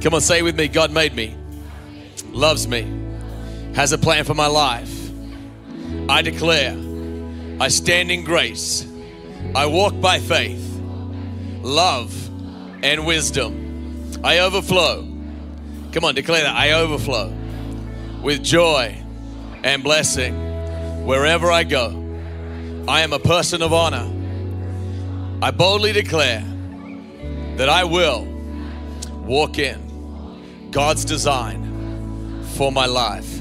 Come on, say with me God made me, loves me, has a plan for my life. I declare, I stand in grace, I walk by faith, love, and wisdom. I overflow. Come on, declare that. I overflow with joy and blessing wherever I go. I am a person of honor. I boldly declare that I will walk in God's design for my life.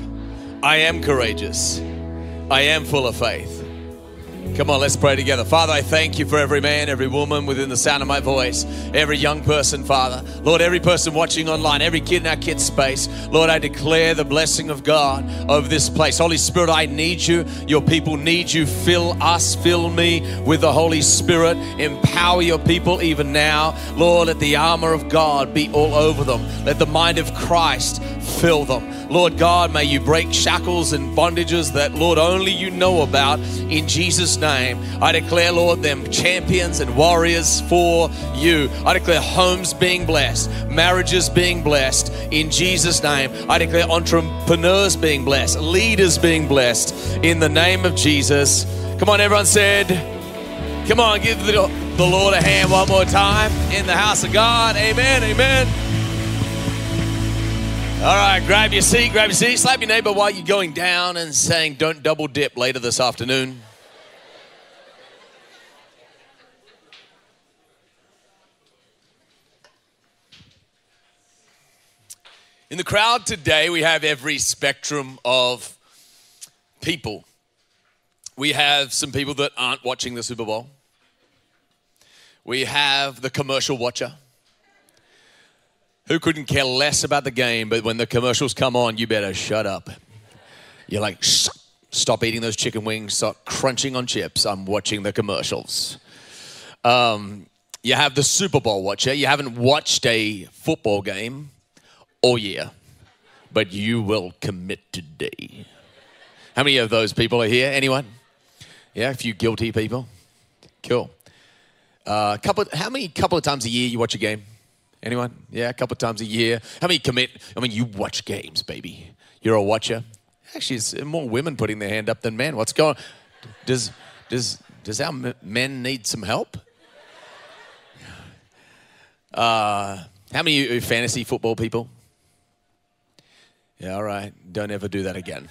I am courageous. I am full of faith. Come on, let's pray together. Father, I thank you for every man, every woman within the sound of my voice, every young person, Father. Lord, every person watching online, every kid in our kids' space. Lord, I declare the blessing of God over this place. Holy Spirit, I need you. Your people need you. Fill us, fill me with the Holy Spirit. Empower your people even now. Lord, let the armor of God be all over them. Let the mind of Christ fill them. Lord God, may you break shackles and bondages that, Lord, only you know about. In Jesus' name, I declare, Lord, them champions and warriors for you. I declare homes being blessed, marriages being blessed. In Jesus' name, I declare entrepreneurs being blessed, leaders being blessed. In the name of Jesus. Come on, everyone said, Come on, give the, the Lord a hand one more time in the house of God. Amen. Amen. All right, grab your seat, grab your seat, slap your neighbor while you're going down and saying, Don't double dip later this afternoon. In the crowd today, we have every spectrum of people. We have some people that aren't watching the Super Bowl. We have the commercial watcher who couldn't care less about the game, but when the commercials come on, you better shut up. You're like, stop eating those chicken wings, stop crunching on chips. I'm watching the commercials. Um, you have the Super Bowl watcher. You haven't watched a football game all yeah. but you will commit today. How many of those people are here? Anyone? Yeah, a few guilty people. Cool. Uh, couple. How many couple of times a year you watch a game? Anyone? Yeah, a couple of times a year. How many commit? I mean, you watch games, baby. You're a watcher. Actually, it's more women putting their hand up than men. What's going? Does does does our men need some help? Uh, how many fantasy football people? Yeah, all right. Don't ever do that again.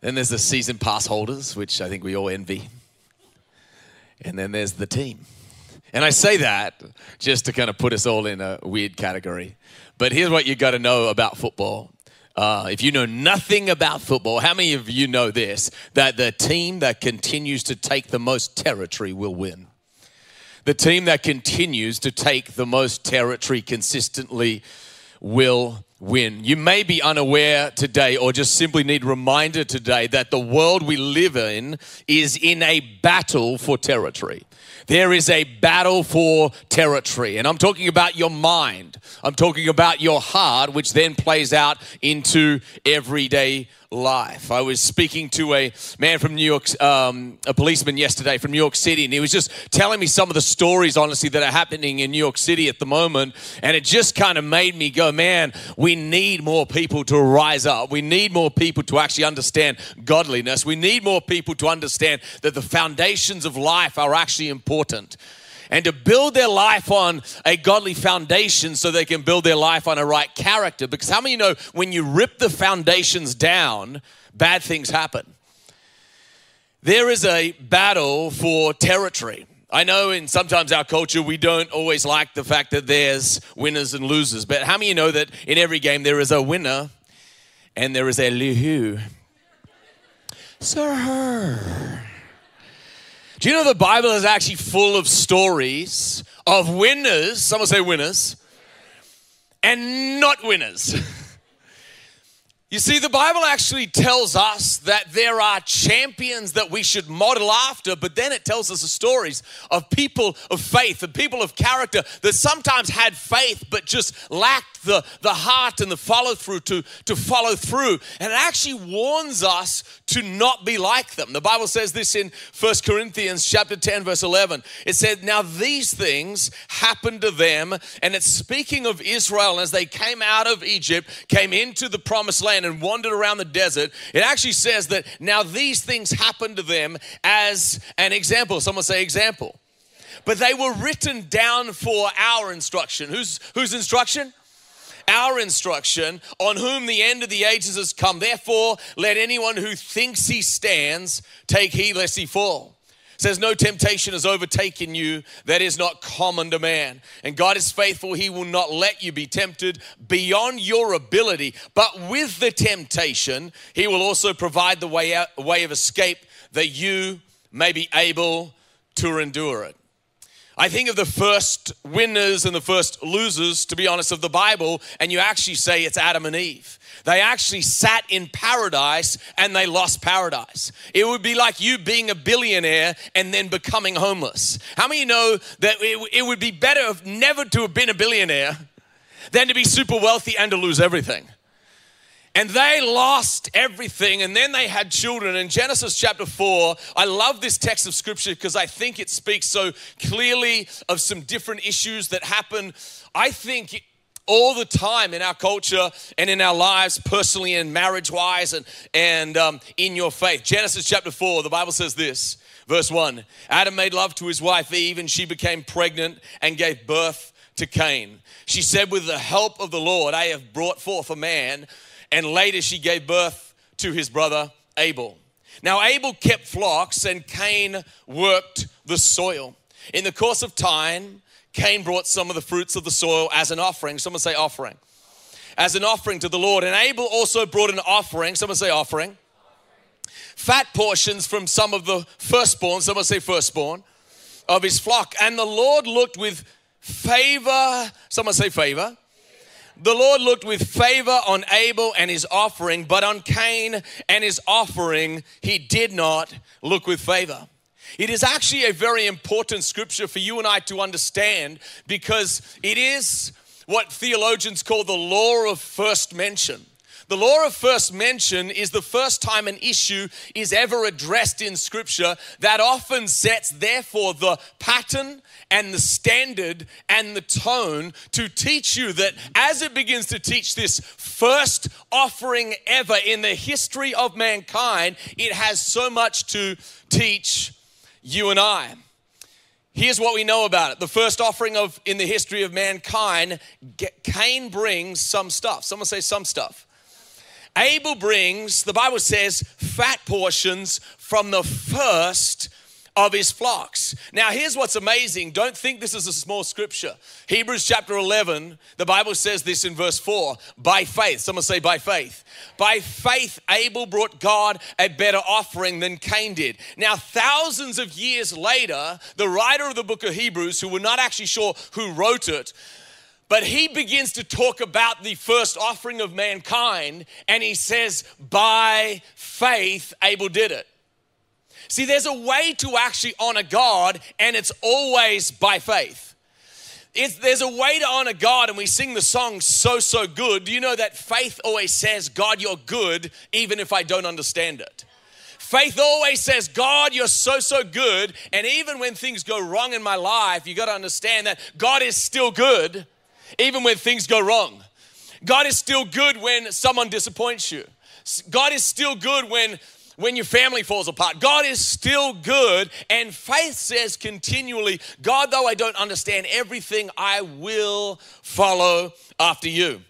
then there's the season pass holders, which I think we all envy. And then there's the team. And I say that just to kind of put us all in a weird category. But here's what you got to know about football. Uh, if you know nothing about football, how many of you know this? That the team that continues to take the most territory will win. The team that continues to take the most territory consistently will win. You may be unaware today or just simply need reminder today that the world we live in is in a battle for territory. There is a battle for territory. And I'm talking about your mind. I'm talking about your heart, which then plays out into everyday life. I was speaking to a man from New York, um, a policeman yesterday from New York City, and he was just telling me some of the stories, honestly, that are happening in New York City at the moment. And it just kind of made me go, man, we need more people to rise up. We need more people to actually understand godliness. We need more people to understand that the foundations of life are actually important and to build their life on a godly foundation so they can build their life on a right character. Because how many you know when you rip the foundations down, bad things happen? There is a battle for territory. I know in sometimes our culture we don't always like the fact that there's winners and losers, but how many you know that in every game there is a winner and there is a loser? Sir. Do you know the Bible is actually full of stories of winners, someone say winners, and not winners? You see, the Bible actually tells us that there are champions that we should model after, but then it tells us the stories of people of faith and people of character that sometimes had faith but just lacked the, the heart and the follow through to, to follow through. And it actually warns us to not be like them. The Bible says this in First Corinthians chapter 10, verse 11. It said, Now these things happened to them, and it's speaking of Israel as they came out of Egypt, came into the promised land and wandered around the desert, it actually says that now these things happened to them as an example. Someone say example. But they were written down for our instruction. Whose, whose instruction? our instruction, on whom the end of the ages has come. Therefore, let anyone who thinks he stands take heed lest he fall says, No temptation has overtaken you that is not common to man. And God is faithful. He will not let you be tempted beyond your ability. But with the temptation, He will also provide the way, out, way of escape that you may be able to endure it. I think of the first winners and the first losers, to be honest, of the Bible, and you actually say it's Adam and Eve. They actually sat in paradise and they lost paradise. It would be like you being a billionaire and then becoming homeless. How many know that it, would be better never to have been a billionaire than to be super wealthy and to lose everything? And they lost everything, and then they had children. In Genesis chapter 4, I love this text of scripture because I think it speaks so clearly of some different issues that happen. I think all the time in our culture and in our lives, personally and marriage wise, and, and um, in your faith. Genesis chapter 4, the Bible says this, verse 1 Adam made love to his wife Eve, and she became pregnant and gave birth to Cain. She said, With the help of the Lord, I have brought forth a man. And later she gave birth to his brother Abel. Now, Abel kept flocks, and Cain worked the soil. In the course of time, Cain brought some of the fruits of the soil as an offering. Someone say offering. As an offering to the Lord. And Abel also brought an offering. Someone say offering. Fat portions from some of the firstborn. Someone say firstborn of his flock. And the Lord looked with favor. Someone say favor. The Lord looked with favor on Abel and his offering, but on Cain and his offering, he did not look with favor. It is actually a very important scripture for you and I to understand because it is what theologians call the law of first mention. The law of first mention is the first time an issue is ever addressed in Scripture that often sets, therefore, the pattern and the standard and the tone to teach you that as it begins to teach this first offering ever in the history of mankind, it has so much to teach you and I. Here's what we know about it. The first offering of in the history of mankind, Cain brings some stuff. Someone say some stuff. Abel brings, the Bible says, fat portions from the first of his flocks. Now, here's what's amazing. Don't think this is a small scripture. Hebrews chapter 11, the Bible says this in verse 4 by faith. Someone say, by faith. By faith, Abel brought God a better offering than Cain did. Now, thousands of years later, the writer of the book of Hebrews, who we're not actually sure who wrote it, but he begins to talk about the first offering of mankind, and he says, By faith, Abel did it. See, there's a way to actually honor God, and it's always by faith. It's, there's a way to honor God, and we sing the song so, so good. Do you know that faith always says, God, you're good, even if I don't understand it? Faith always says, God, you're so, so good. And even when things go wrong in my life, you got to understand that God is still good, even when things go wrong. God is still good when someone disappoints you. God is still good when when your family falls apart. God is still good, and faith says continually, God, though I don't understand everything, I will follow after you.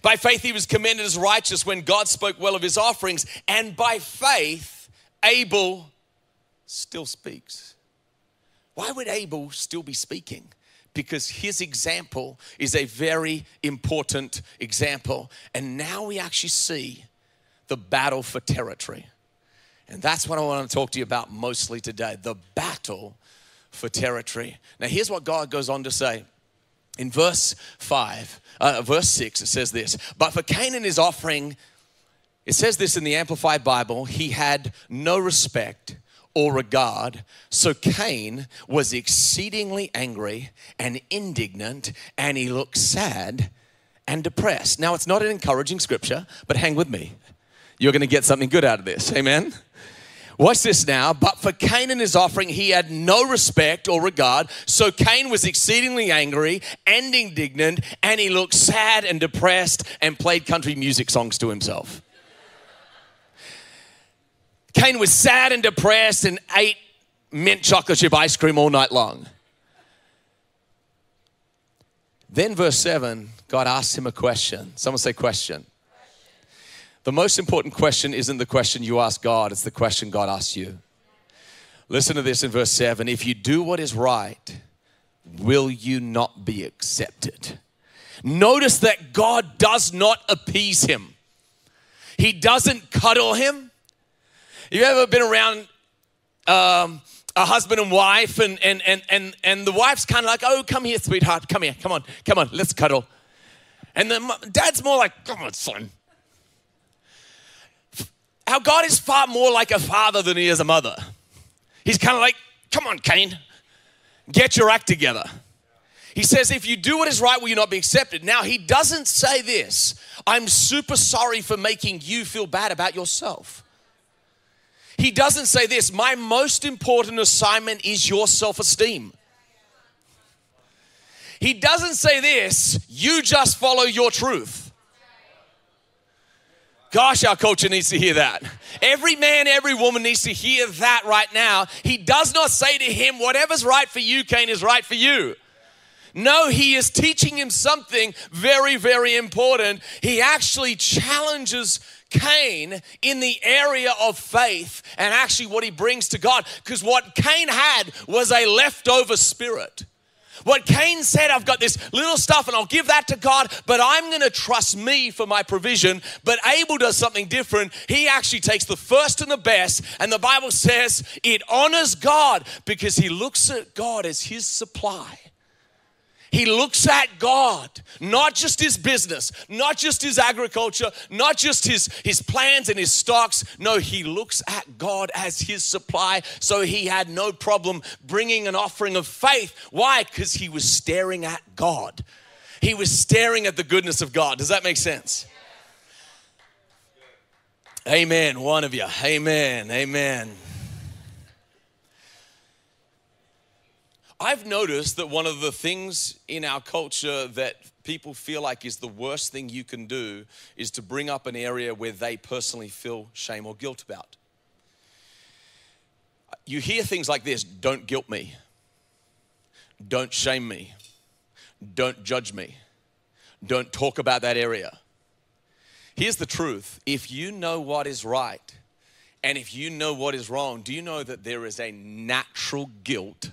By faith, he was commended as righteous when God spoke well of his offerings, and by faith, Abel still speaks. Why would Abel still be speaking? Because his example is a very important example. And now we actually see the battle for territory. And that's what I want to talk to you about mostly today the battle for territory. Now, here's what God goes on to say. In verse 5, uh, verse 6, it says this But for Cain and his offering, it says this in the Amplified Bible, he had no respect or regard. So Cain was exceedingly angry and indignant, and he looked sad and depressed. Now, it's not an encouraging scripture, but hang with me. You're going to get something good out of this. Amen? Watch this now. But for Cain and his offering, he had no respect or regard. So Cain was exceedingly angry and indignant, and he looked sad and depressed and played country music songs to himself. Cain was sad and depressed and ate mint chocolate chip ice cream all night long. Then, verse 7, God asked him a question. Someone say, question. The most important question isn't the question you ask God, it's the question God asks you. Listen to this in verse 7 If you do what is right, will you not be accepted? Notice that God does not appease him, He doesn't cuddle him, you ever been around um, a husband and wife, and, and, and, and, and the wife's kind of like, oh, come here, sweetheart, come here, come on, come on, let's cuddle. And the dad's more like, come on, son. Our God is far more like a father than he is a mother. He's kind of like, come on, Cain, get your act together. He says, if you do what is right, will you not be accepted? Now, he doesn't say this I'm super sorry for making you feel bad about yourself. He doesn't say this My most important assignment is your self esteem. He doesn't say this, you just follow your truth. Gosh, our culture needs to hear that. Every man, every woman needs to hear that right now. He does not say to him, whatever's right for you, Cain, is right for you. No, he is teaching him something very, very important. He actually challenges Cain in the area of faith and actually what he brings to God. Because what Cain had was a leftover spirit. What Cain said, I've got this little stuff and I'll give that to God, but I'm going to trust me for my provision. But Abel does something different. He actually takes the first and the best, and the Bible says it honors God because he looks at God as his supply. He looks at God, not just his business, not just his agriculture, not just his, his plans and his stocks. No, he looks at God as his supply. So he had no problem bringing an offering of faith. Why? Because he was staring at God. He was staring at the goodness of God. Does that make sense? Amen. One of you. Amen. Amen. I've noticed that one of the things in our culture that people feel like is the worst thing you can do is to bring up an area where they personally feel shame or guilt about. You hear things like this don't guilt me, don't shame me, don't judge me, don't talk about that area. Here's the truth if you know what is right and if you know what is wrong, do you know that there is a natural guilt?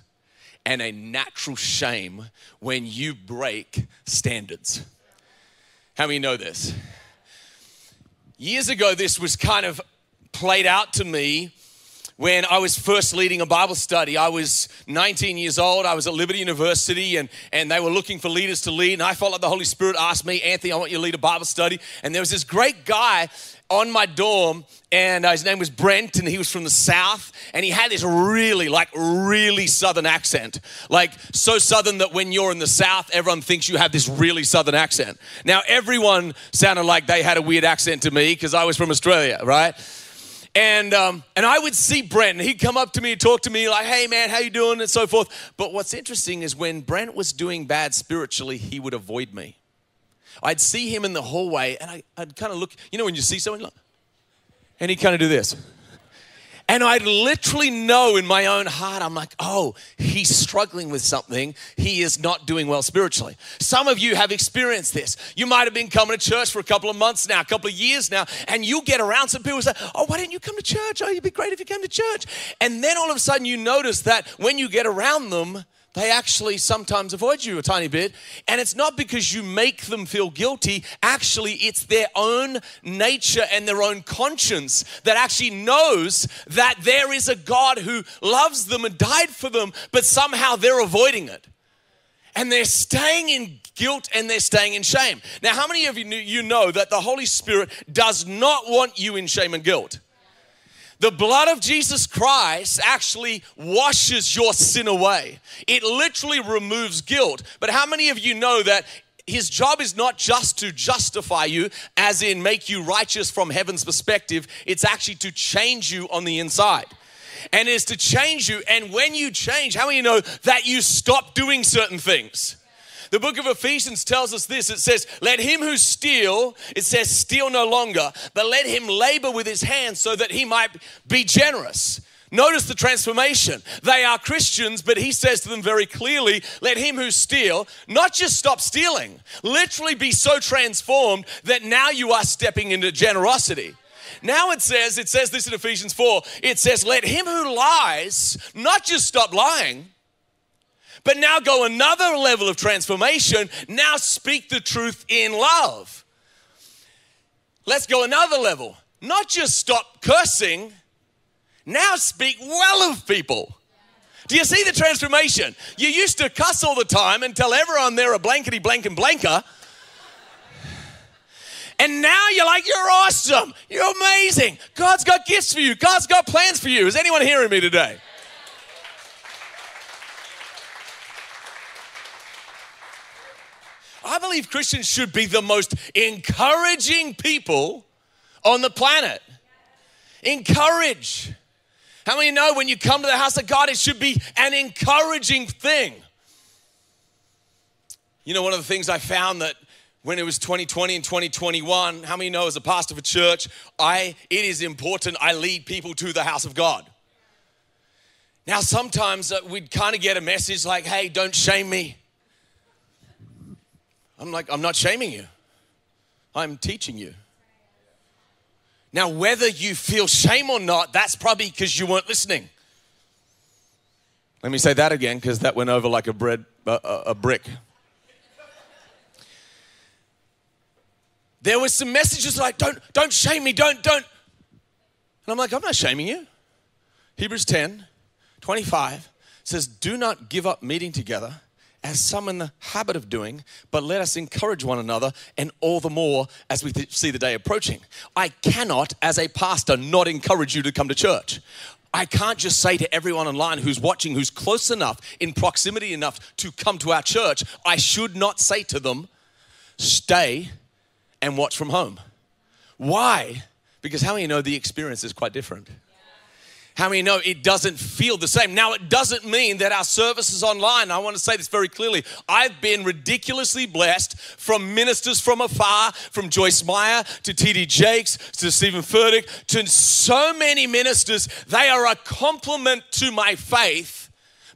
And a natural shame when you break standards. How many know this? Years ago, this was kind of played out to me when I was first leading a Bible study. I was 19 years old. I was at Liberty University and, and they were looking for leaders to lead. And I felt like the Holy Spirit asked me, Anthony, I want you to lead a Bible study. And there was this great guy on my dorm, and uh, his name was Brent, and he was from the South, and he had this really, like, really Southern accent. Like, so Southern that when you're in the South, everyone thinks you have this really Southern accent. Now, everyone sounded like they had a weird accent to me because I was from Australia, right? And um, and I would see Brent, and he'd come up to me and talk to me like, "Hey man, how you doing?" and so forth. But what's interesting is when Brent was doing bad spiritually, he would avoid me. I'd see him in the hallway and I, would kind of look, you know, when you see someone, and he'd kind of do this. And I'd literally know in my own heart, I'm like, oh, he's struggling with something. He is not doing well spiritually. Some of you have experienced this. You might have been coming to church for a couple of months now, a couple of years now, and you'll get around some people say, oh, why didn't you come to church? Oh, it'd be great if you came to church. And then all of a sudden you notice that when you get around them, they actually sometimes avoid you a tiny bit. And it's not because you make them feel guilty. Actually, it's their own nature and their own conscience that actually knows that there is a God who loves them and died for them, but somehow they're avoiding it. And they're staying in guilt and they're staying in shame. Now, how many of you, you know that the Holy Spirit does not want you in shame and guilt? The blood of Jesus Christ actually washes your sin away. It literally removes guilt. But how many of you know that his job is not just to justify you, as in make you righteous from heaven's perspective, it's actually to change you on the inside. And is to change you. And when you change, how many you know that you stop doing certain things? The book of Ephesians tells us this it says, Let him who steal, it says, steal no longer, but let him labor with his hands so that he might be generous. Notice the transformation. They are Christians, but he says to them very clearly, let him who steal not just stop stealing, literally be so transformed that now you are stepping into generosity. Now it says, it says this in Ephesians 4, it says, let him who lies not just stop lying, but now go another level of transformation. Now speak the truth in love. Let's go another level. Not just stop cursing, now speak well of people. Do you see the transformation? You used to cuss all the time and tell everyone they're a blankety blank and blanker. And now you're like, you're awesome. You're amazing. God's got gifts for you. God's got plans for you. Is anyone hearing me today? I believe Christians should be the most encouraging people on the planet. Encourage. How many know when you come to the house of God, it should be an encouraging thing? You know, one of the things I found that when it was 2020 and 2021, how many know as a pastor of a church, I it is important I lead people to the house of God. Now, sometimes uh, we'd kind of get a message like, hey, don't shame me. I'm like, I'm not shaming you, I'm teaching you. Now, whether you feel shame or not, that's probably because you weren't listening. Let me say that again because that went over like a bread, a, a brick. There was some messages like, don't, don't shame me, don't, don't. And I'm like, I'm not shaming you. Hebrews 10, 25 says, do not give up meeting together as some in the habit of doing, but let us encourage one another, and all the more as we th- see the day approaching. I cannot, as a pastor, not encourage you to come to church. I can't just say to everyone online who's watching, who's close enough, in proximity enough to come to our church, I should not say to them, stay and watch from home. Why? Because how many know the experience is quite different? How many know it doesn't feel the same? Now, it doesn't mean that our service is online. I want to say this very clearly. I've been ridiculously blessed from ministers from afar, from Joyce Meyer to T.D. Jakes to Steven Furtick to so many ministers. They are a complement to my faith.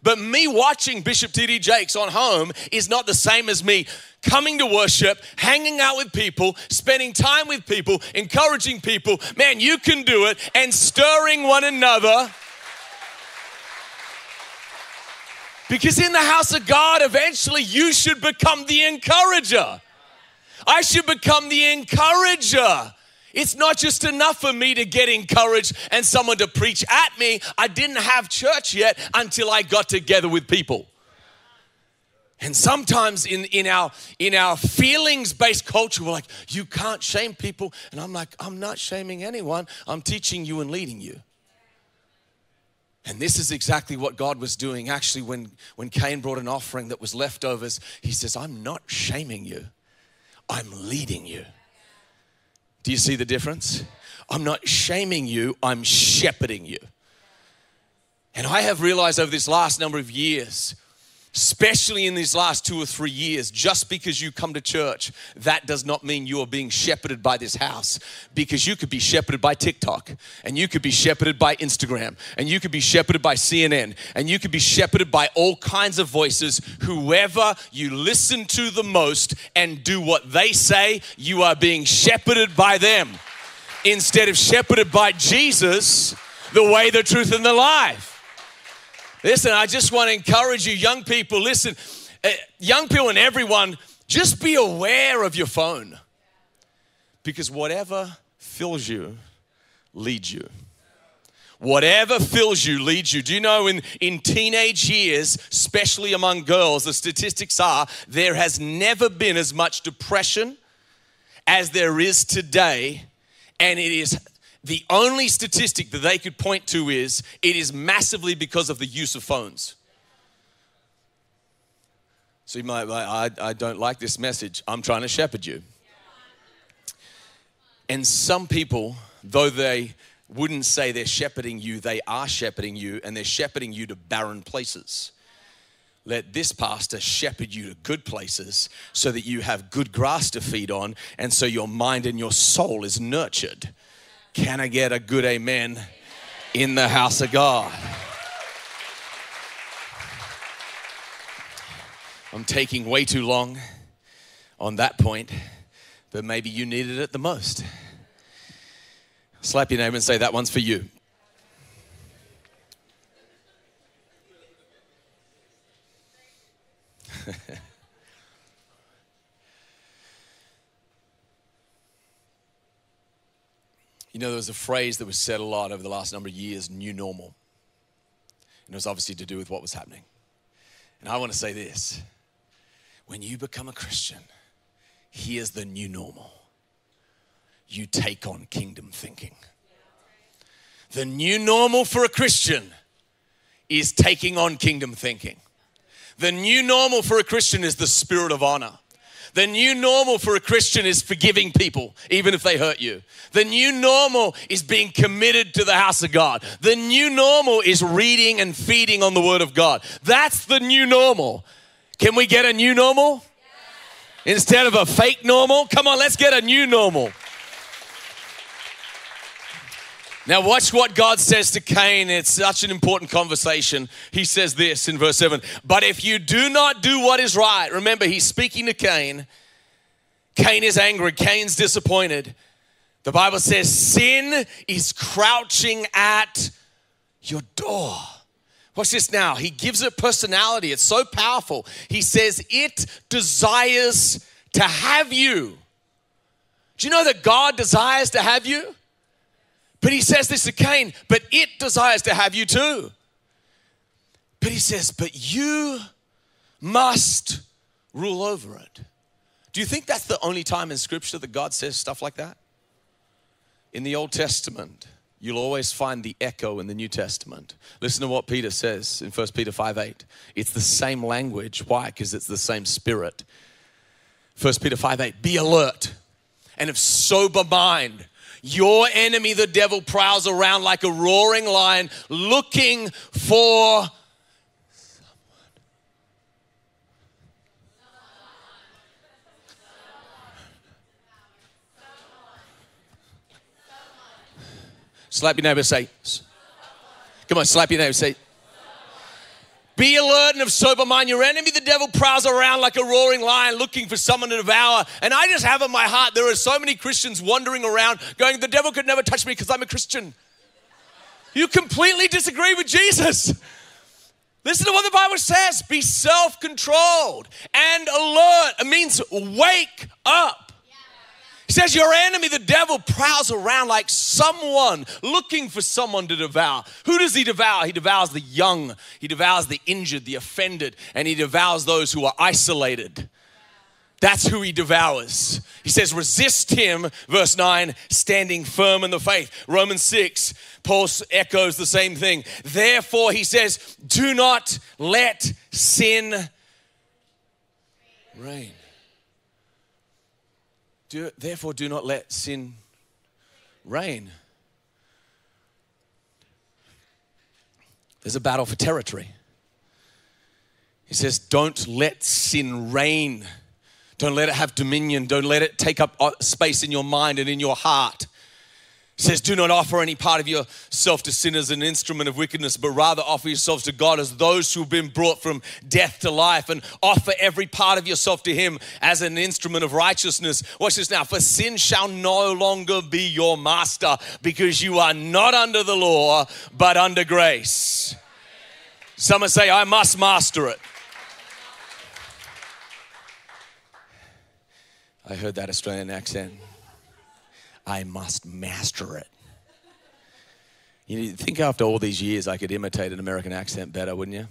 But me watching Bishop T.D. Jakes on home is not the same as me coming to worship, hanging out with people, spending time with people, encouraging people. Man, you can do it and stirring one another. Because in the house of God, eventually you should become the encourager. I should become the encourager. It's not just enough for me to get encouraged and someone to preach at me. I didn't have church yet until I got together with people. And sometimes in, in our in our feelings-based culture, we're like, you can't shame people. And I'm like, I'm not shaming anyone. I'm teaching you and leading you. And this is exactly what God was doing. Actually, when, when Cain brought an offering that was leftovers, he says, I'm not shaming you, I'm leading you. Do you see the difference? I'm not shaming you, I'm shepherding you. And I have realized over this last number of years especially in these last two or three years, just because you come to church, that does not mean you are being shepherded by this house. Because you could be shepherded by TikTok, and you could be shepherded by Instagram, and you could be shepherded by CNN, and you could be shepherded by all kinds of voices. Whoever you listen to the most and do what they say, you are being shepherded by them instead of shepherded by Jesus, the way, the truth, and the life. Listen, I just want to encourage you, young people, listen, uh, young people and everyone, just be aware of your phone. Because whatever fills you leads you. Whatever fills you leads you. Do you know in, in teenage years, especially among girls, the statistics are there has never been as much depression as there is today. And it is the only statistic that they could point to is it is massively because of the use of phones. So you might, I, I don't like this message. I'm trying to shepherd you. And some people, though they wouldn't say they're shepherding you, they are shepherding you, and they're shepherding you to barren places. Let this pastor shepherd you to good places so that you have good grass to feed on, and so your mind and your soul is nurtured. Can I get a good amen in the house of God? I'm taking way too long on that point, but maybe you needed it the most. Slap your name and say, That one's for you. you know, there was a phrase that was said a lot over the last number of years new normal. And it was obviously to do with what was happening. And I want to say this when you become a Christian, here's the new normal you take on kingdom thinking. The new normal for a Christian is taking on kingdom thinking. The new normal for a Christian is the spirit of honor. The new normal for a Christian is forgiving people, even if they hurt you. The new normal is being committed to the house of God. The new normal is reading and feeding on the word of God. That's the new normal. Can we get a new normal? Instead of a fake normal? Come on, let's get a new normal. Now, watch what God says to Cain. It's such an important conversation. He says this in verse 7 But if you do not do what is right, remember, he's speaking to Cain. Cain is angry, Cain's disappointed. The Bible says sin is crouching at your door. Watch this now. He gives it personality. It's so powerful. He says it desires to have you. Do you know that God desires to have you? But he says this to Cain, but it desires to have you too. But he says, but you must rule over it. Do you think that's the only time in Scripture that God says stuff like that? In the Old Testament, you'll always find the echo in the New Testament. Listen to what Peter says in 1 Peter 5 8. It's the same language. Why? Because it's the same spirit. 1 Peter 5 8. Be alert and of sober mind your enemy, the devil, prowls around like a roaring lion looking for someone. Slap your neighbor, say, come on, slap your neighbor, say, be alert and of sober mind. Your enemy, the devil, prowls around like a roaring lion looking for someone to devour. And I just have in my heart, there are so many Christians wandering around going, The devil could never touch me because I'm a Christian. You completely disagree with Jesus. Listen to what the Bible says be self controlled and alert. It means wake up. He says, Your enemy, the devil, prowls around like someone looking for someone to devour. Who does he devour? He devours the young, he devours the injured, the offended, and he devours those who are isolated. That's who he devours. He says, resist him, verse 9, standing firm in the faith. Romans 6, Paul echoes the same thing. Therefore, he says, do not let sin reign. Do, therefore, do not let sin reign. There's a battle for territory. He says, Don't let sin reign. Don't let it have dominion. Don't let it take up space in your mind and in your heart says, Do not offer any part of yourself to sin as an instrument of wickedness, but rather offer yourselves to God as those who have been brought from death to life, and offer every part of yourself to Him as an instrument of righteousness. Watch this now. For sin shall no longer be your master, because you are not under the law, but under grace. Someone say, I must master it. I heard that Australian accent. I must master it. You think after all these years I could imitate an American accent better, wouldn't you?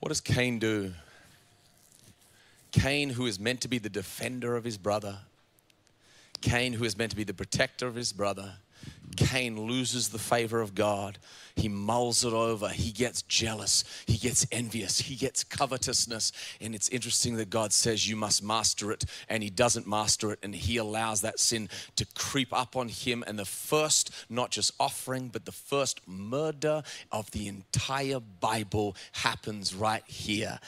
What does Cain do? Cain, who is meant to be the defender of his brother, Cain, who is meant to be the protector of his brother, Cain loses the favor of God. He mulls it over. He gets jealous. He gets envious. He gets covetousness. And it's interesting that God says you must master it, and he doesn't master it, and he allows that sin to creep up on him. And the first, not just offering, but the first murder of the entire Bible happens right here.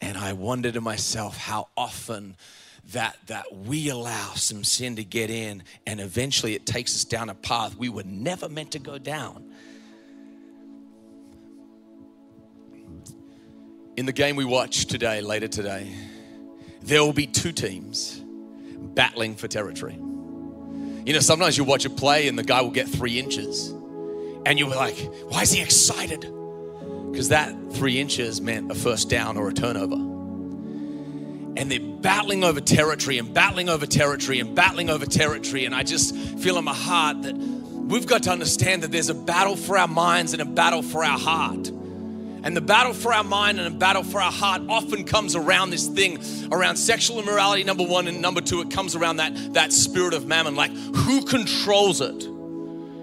And I wonder to myself how often that that we allow some sin to get in and eventually it takes us down a path we were never meant to go down. In the game we watch today later today there will be two teams battling for territory. You know sometimes you watch a play and the guy will get three inches and you're like why is he excited? Because that three inches meant a first down or a turnover and they're battling over territory and battling over territory and battling over territory. And I just feel in my heart that we've got to understand that there's a battle for our minds and a battle for our heart. And the battle for our mind and a battle for our heart often comes around this thing around sexual immorality, number one, and number two, it comes around that, that spirit of mammon. Like, who controls it?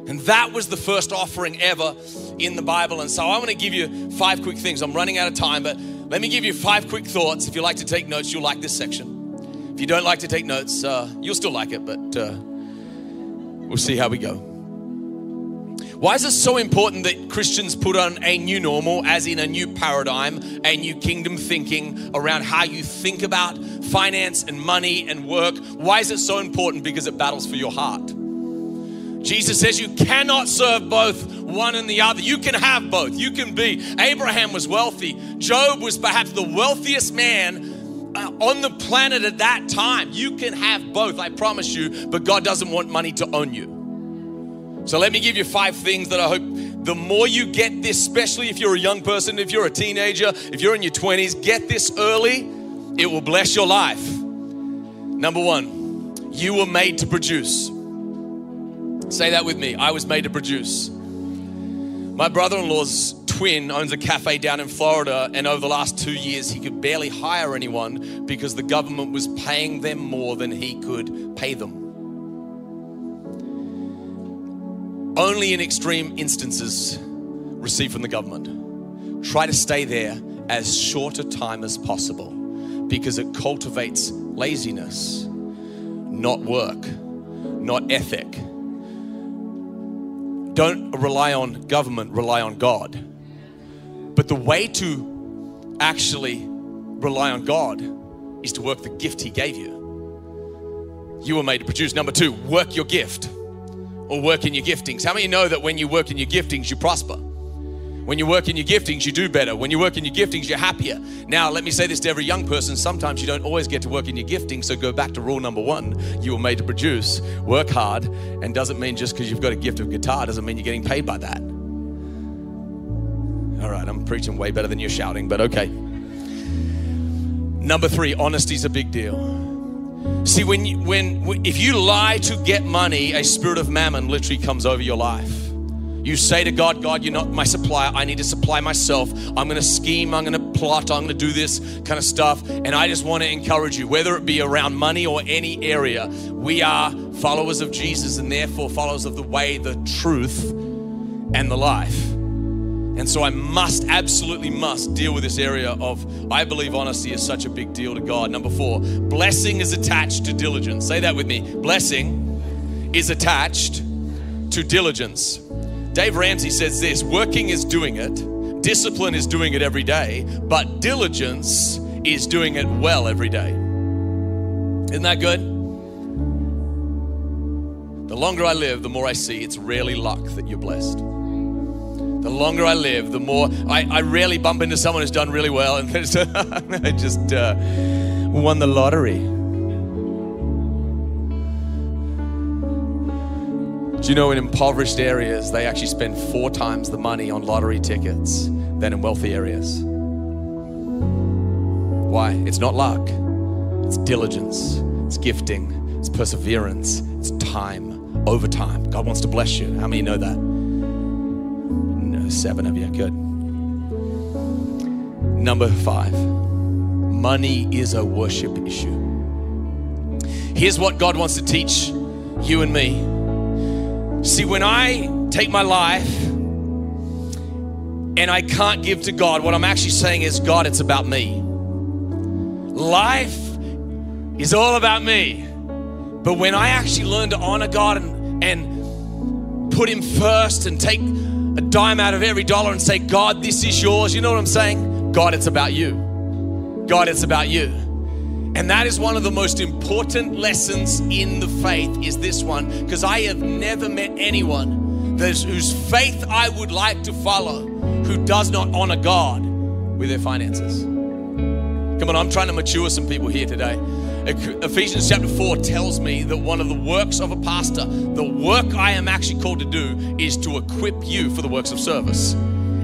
And that was the first offering ever in the Bible. And so I want to give you five quick things. I'm running out of time, but let me give you five quick thoughts. If you like to take notes, you'll like this section. If you don't like to take notes, uh, you'll still like it, but uh, we'll see how we go. Why is it so important that Christians put on a new normal, as in a new paradigm, a new kingdom thinking around how you think about finance and money and work? Why is it so important? Because it battles for your heart. Jesus says you cannot serve both one and the other. You can have both. You can be. Abraham was wealthy. Job was perhaps the wealthiest man uh, on the planet at that time. You can have both, I promise you, but God doesn't want money to own you. So let me give you five things that I hope the more you get this, especially if you're a young person, if you're a teenager, if you're in your 20s, get this early, it will bless your life. Number one, you were made to produce. Say that with me. I was made to produce. My brother in law's twin owns a cafe down in Florida, and over the last two years, he could barely hire anyone because the government was paying them more than he could pay them. Only in extreme instances receive from the government. Try to stay there as short a time as possible because it cultivates laziness, not work, not ethic don't rely on government, rely on God. But the way to actually rely on God is to work the gift He gave you. You were made to produce. Number two, work your gift or work in your giftings. How many know that when you work in your giftings, you prosper? When you work in your giftings, you do better. When you work in your giftings, you're happier. Now, let me say this to every young person sometimes you don't always get to work in your giftings. So go back to rule number one you were made to produce, work hard, and doesn't mean just because you've got a gift of guitar doesn't mean you're getting paid by that. All right, I'm preaching way better than you're shouting, but okay. Number three, honesty is a big deal. See, when you, when if you lie to get money, a spirit of mammon literally comes over your life. You say to God, God, you're not my supplier. I need to supply myself. I'm going to scheme. I'm going to plot. I'm going to do this kind of stuff. And I just want to encourage you, whether it be around money or any area, we are followers of Jesus and therefore followers of the way, the truth, and the life. And so I must, absolutely must deal with this area of, I believe honesty is such a big deal to God. Number four, blessing is attached to diligence. Say that with me. Blessing is attached to diligence. Dave Ramsey says this working is doing it, discipline is doing it every day, but diligence is doing it well every day. Isn't that good? The longer I live, the more I see it's rarely luck that you're blessed. The longer I live, the more I, I rarely bump into someone who's done really well and I just uh, won the lottery. Do you know in impoverished areas, they actually spend four times the money on lottery tickets than in wealthy areas? Why? It's not luck, it's diligence, it's gifting, it's perseverance, it's time, overtime. God wants to bless you. How many know that? No, seven of you. Good. Number five money is a worship issue. Here's what God wants to teach you and me See, when I take my life and I can't give to God, what I'm actually saying is, God, it's about me. Life is all about me. But when I actually learn to honor God and, and put Him first and take a dime out of every dollar and say, God, this is yours, you know what I'm saying? God, it's about you. God, it's about you. And that is one of the most important lessons in the faith is this one because I have never met anyone whose faith I would like to follow who does not honor God with their finances. Come on, I'm trying to mature some people here today. Ephesians chapter 4 tells me that one of the works of a pastor, the work I am actually called to do, is to equip you for the works of service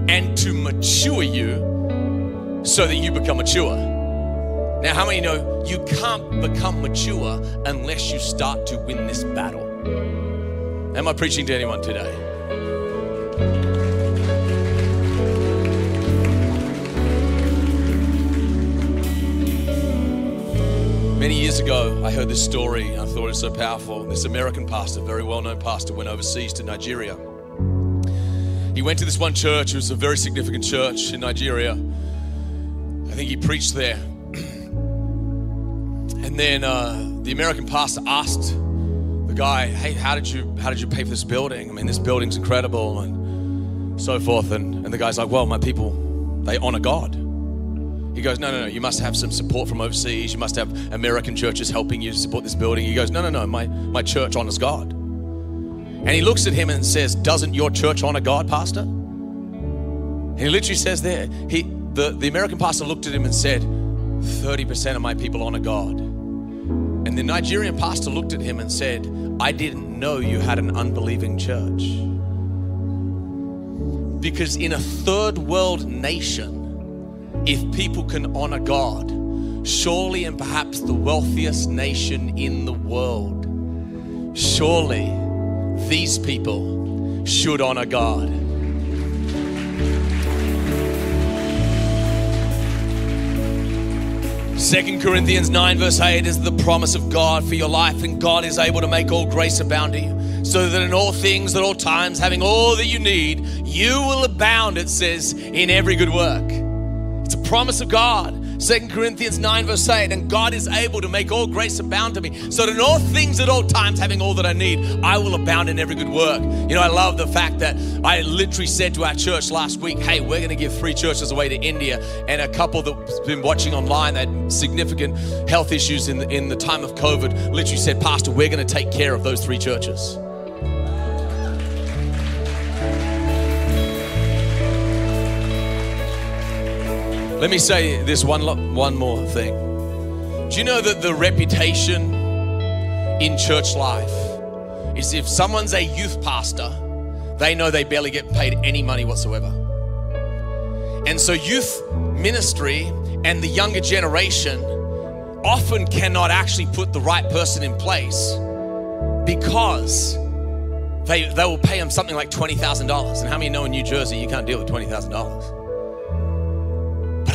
and to mature you so that you become mature. Now, how many know you can't become mature unless you start to win this battle? Am I preaching to anyone today? Many years ago, I heard this story. I thought it was so powerful. This American pastor, very well known pastor, went overseas to Nigeria. He went to this one church, it was a very significant church in Nigeria. I think he preached there. And then uh, the American pastor asked the guy, "Hey, how did you how did you pay for this building? I mean, this building's incredible and so forth." And, and the guy's like, "Well, my people, they honor God." He goes, "No, no, no. You must have some support from overseas. You must have American churches helping you support this building." He goes, "No, no, no. My my church honors God." And he looks at him and says, "Doesn't your church honor God, pastor?" And he literally says there, he the, the American pastor looked at him and said, 30% of my people honor God. And the Nigerian pastor looked at him and said, I didn't know you had an unbelieving church. Because in a third world nation, if people can honor God, surely and perhaps the wealthiest nation in the world, surely these people should honor God. Second Corinthians 9, verse 8 is the promise of God for your life, and God is able to make all grace abound to you, so that in all things, at all times, having all that you need, you will abound, it says, in every good work. It's a promise of God. Second Corinthians 9, verse 8, and God is able to make all grace abound to me, so that in all things at all times, having all that I need, I will abound in every good work. You know, I love the fact that I literally said to our church last week, hey, we're going to give three churches away to India. And a couple that's been watching online that had significant health issues in the, in the time of COVID literally said, Pastor, we're going to take care of those three churches. Let me say this one, one more thing. Do you know that the reputation in church life is if someone's a youth pastor, they know they barely get paid any money whatsoever. And so, youth ministry and the younger generation often cannot actually put the right person in place because they, they will pay them something like $20,000. And how many know in New Jersey you can't deal with $20,000?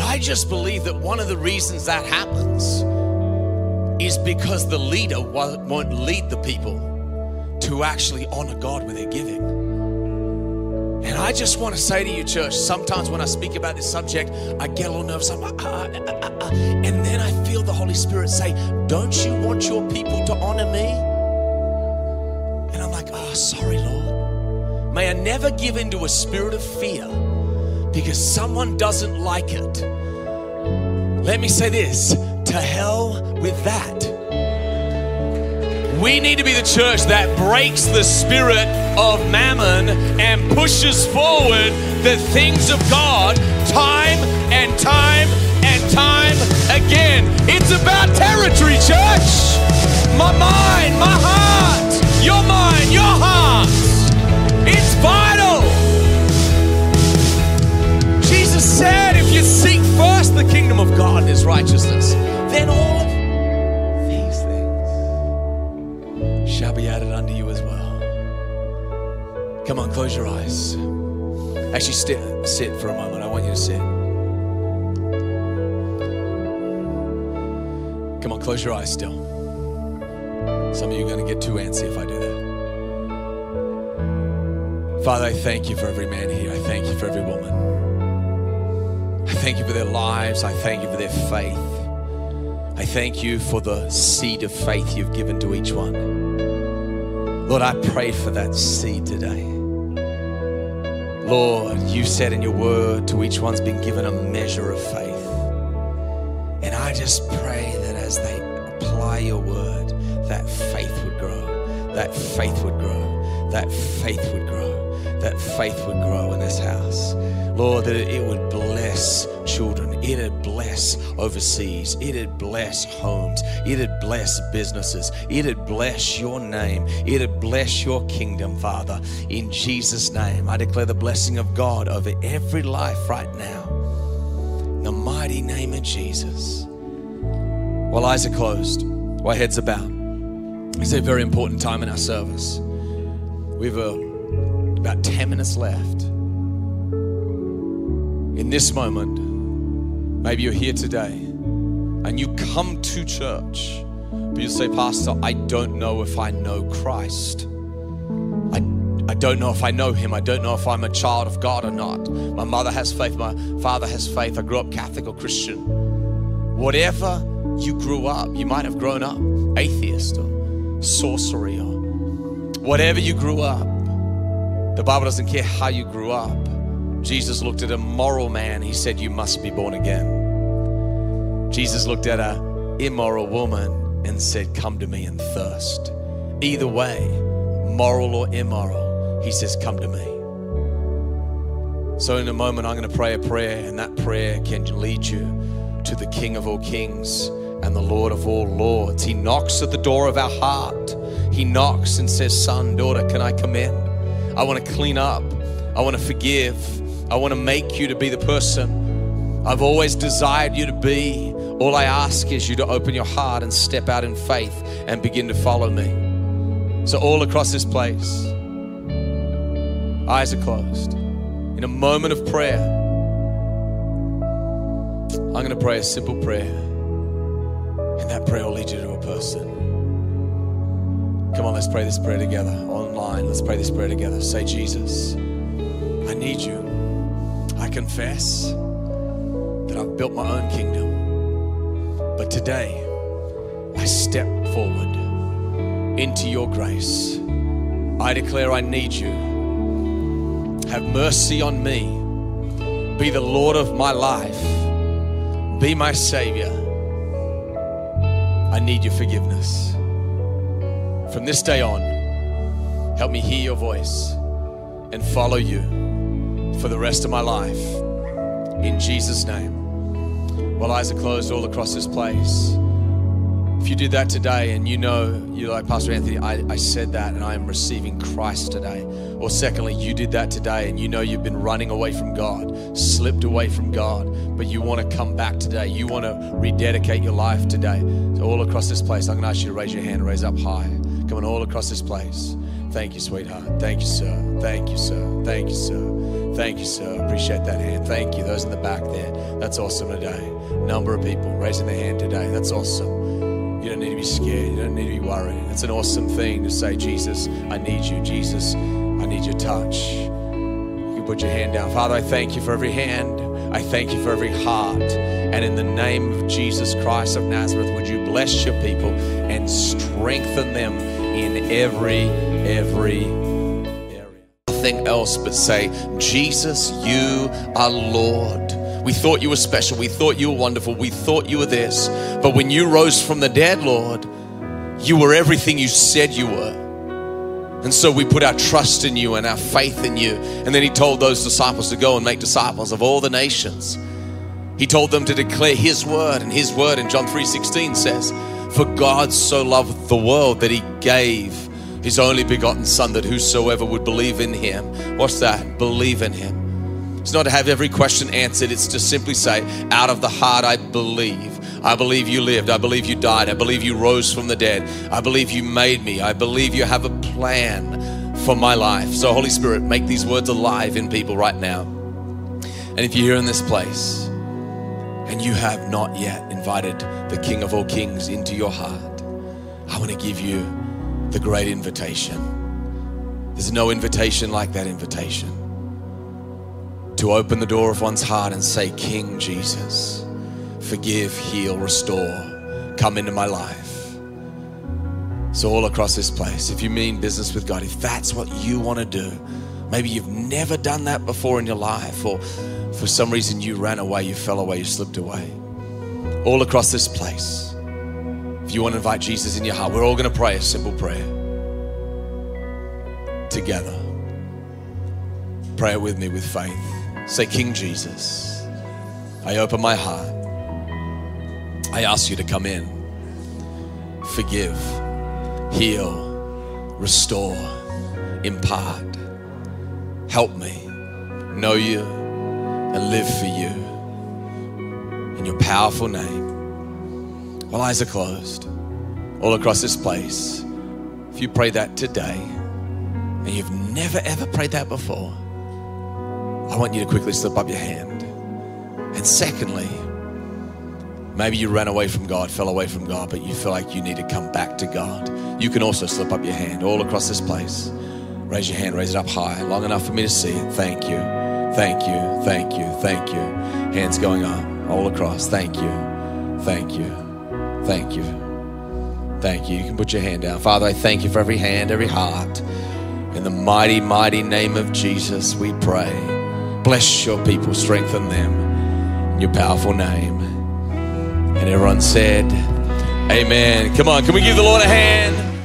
I just believe that one of the reasons that happens is because the leader won't lead the people to actually honor God with their giving. And I just want to say to you, church, sometimes when I speak about this subject, I get a little nervous. I'm like, ah, ah, ah, and then I feel the Holy Spirit say, Don't you want your people to honor me? And I'm like, Oh, sorry, Lord. May I never give into a spirit of fear because someone doesn't like it. Let me say this to hell with that. We need to be the church that breaks the spirit of mammon and pushes forward the things of God time and time and time again. It's about territory, church. My mind, my heart, your mind, your heart God and his righteousness, then all of these things shall be added unto you as well. Come on, close your eyes. Actually, sit for a moment. I want you to sit. Come on, close your eyes still. Some of you are going to get too antsy if I do that. Father, I thank you for every man here. I thank you for every woman. I thank you for their lives. I thank you for their faith. I thank you for the seed of faith you've given to each one. Lord, I pray for that seed today. Lord, you said in your word to each one's been given a measure of faith. And I just pray that as they apply your word, that faith would grow, that faith would grow, that faith would grow that faith would grow in this house. Lord, that it would bless children, it'd bless overseas, it'd bless homes, it'd bless businesses, it'd bless your name, it'd bless your kingdom, Father. In Jesus' name, I declare the blessing of God over every life right now. In the mighty name of Jesus. While eyes are closed, while heads are bowed, it's a very important time in our service. We've a about 10 minutes left. In this moment, maybe you're here today and you come to church, but you say, Pastor, I don't know if I know Christ. I, I don't know if I know Him. I don't know if I'm a child of God or not. My mother has faith, my father has faith. I grew up Catholic or Christian. Whatever you grew up, you might have grown up atheist or sorcery or whatever you grew up the Bible doesn't care how you grew up. Jesus looked at a moral man, he said, You must be born again. Jesus looked at a immoral woman and said, Come to me and thirst. Either way, moral or immoral, he says, Come to me. So, in a moment, I'm going to pray a prayer, and that prayer can lead you to the King of all kings and the Lord of all lords. He knocks at the door of our heart. He knocks and says, Son, daughter, can I come in? I want to clean up. I want to forgive. I want to make you to be the person I've always desired you to be. All I ask is you to open your heart and step out in faith and begin to follow me. So, all across this place, eyes are closed. In a moment of prayer, I'm going to pray a simple prayer, and that prayer will lead you to a person. Come on, let's pray this prayer together Let's pray this prayer together. Say, Jesus, I need you. I confess that I've built my own kingdom. But today, I step forward into your grace. I declare I need you. Have mercy on me. Be the Lord of my life. Be my Savior. I need your forgiveness. From this day on, help me hear your voice and follow you for the rest of my life. In Jesus' name. While eyes are closed all across this place, if you did that today and you know, you're like, Pastor Anthony, I, I said that and I am receiving Christ today. Or secondly, you did that today and you know you've been running away from God, slipped away from God, but you want to come back today. You want to rededicate your life today. So all across this place, I'm going to ask you to raise your hand, raise up high. Coming all across this place. Thank you, sweetheart. Thank you, sir. Thank you, sir. Thank you, sir. Thank you, sir. Appreciate that hand. Thank you. Those in the back there. That's awesome today. Number of people raising their hand today. That's awesome. You don't need to be scared. You don't need to be worried. It's an awesome thing to say, Jesus, I need you. Jesus, I need your touch. You can put your hand down. Father, I thank you for every hand. I thank you for every heart. And in the name of Jesus Christ of Nazareth, would you bless your people and strengthen them in every, every area. Nothing else but say, Jesus, you are Lord. We thought you were special. We thought you were wonderful. We thought you were this. But when you rose from the dead, Lord, you were everything you said you were. And so we put our trust in you and our faith in you. And then he told those disciples to go and make disciples of all the nations. He told them to declare his word, and his word in John 3:16 says, "For God so loved the world that he gave his only begotten son that whosoever would believe in him, what's that? Believe in him It's not to have every question answered. It's to simply say, out of the heart, I believe. I believe you lived. I believe you died. I believe you rose from the dead. I believe you made me. I believe you have a plan for my life. So, Holy Spirit, make these words alive in people right now. And if you're here in this place and you have not yet invited the King of all kings into your heart, I want to give you the great invitation. There's no invitation like that invitation to open the door of one's heart and say, King Jesus, forgive, heal, restore, come into my life. So, all across this place, if you mean business with God, if that's what you want to do, maybe you've never done that before in your life, or for some reason you ran away, you fell away, you slipped away. All across this place, if you want to invite Jesus in your heart, we're all going to pray a simple prayer together. Pray it with me with faith. Say, King Jesus, I open my heart. I ask you to come in, forgive, heal, restore, impart. Help me know you and live for you. In your powerful name. While eyes are closed, all across this place, if you pray that today and you've never ever prayed that before, I want you to quickly slip up your hand. And secondly, maybe you ran away from God, fell away from God, but you feel like you need to come back to God. You can also slip up your hand all across this place. Raise your hand, raise it up high, long enough for me to see it. Thank you, thank you, thank you, thank you. Hands going up all across. Thank you, thank you, thank you, thank you. You can put your hand down. Father, I thank you for every hand, every heart. In the mighty, mighty name of Jesus, we pray. Bless your people, strengthen them in your powerful name. And everyone said, Amen. Come on, can we give the Lord a hand?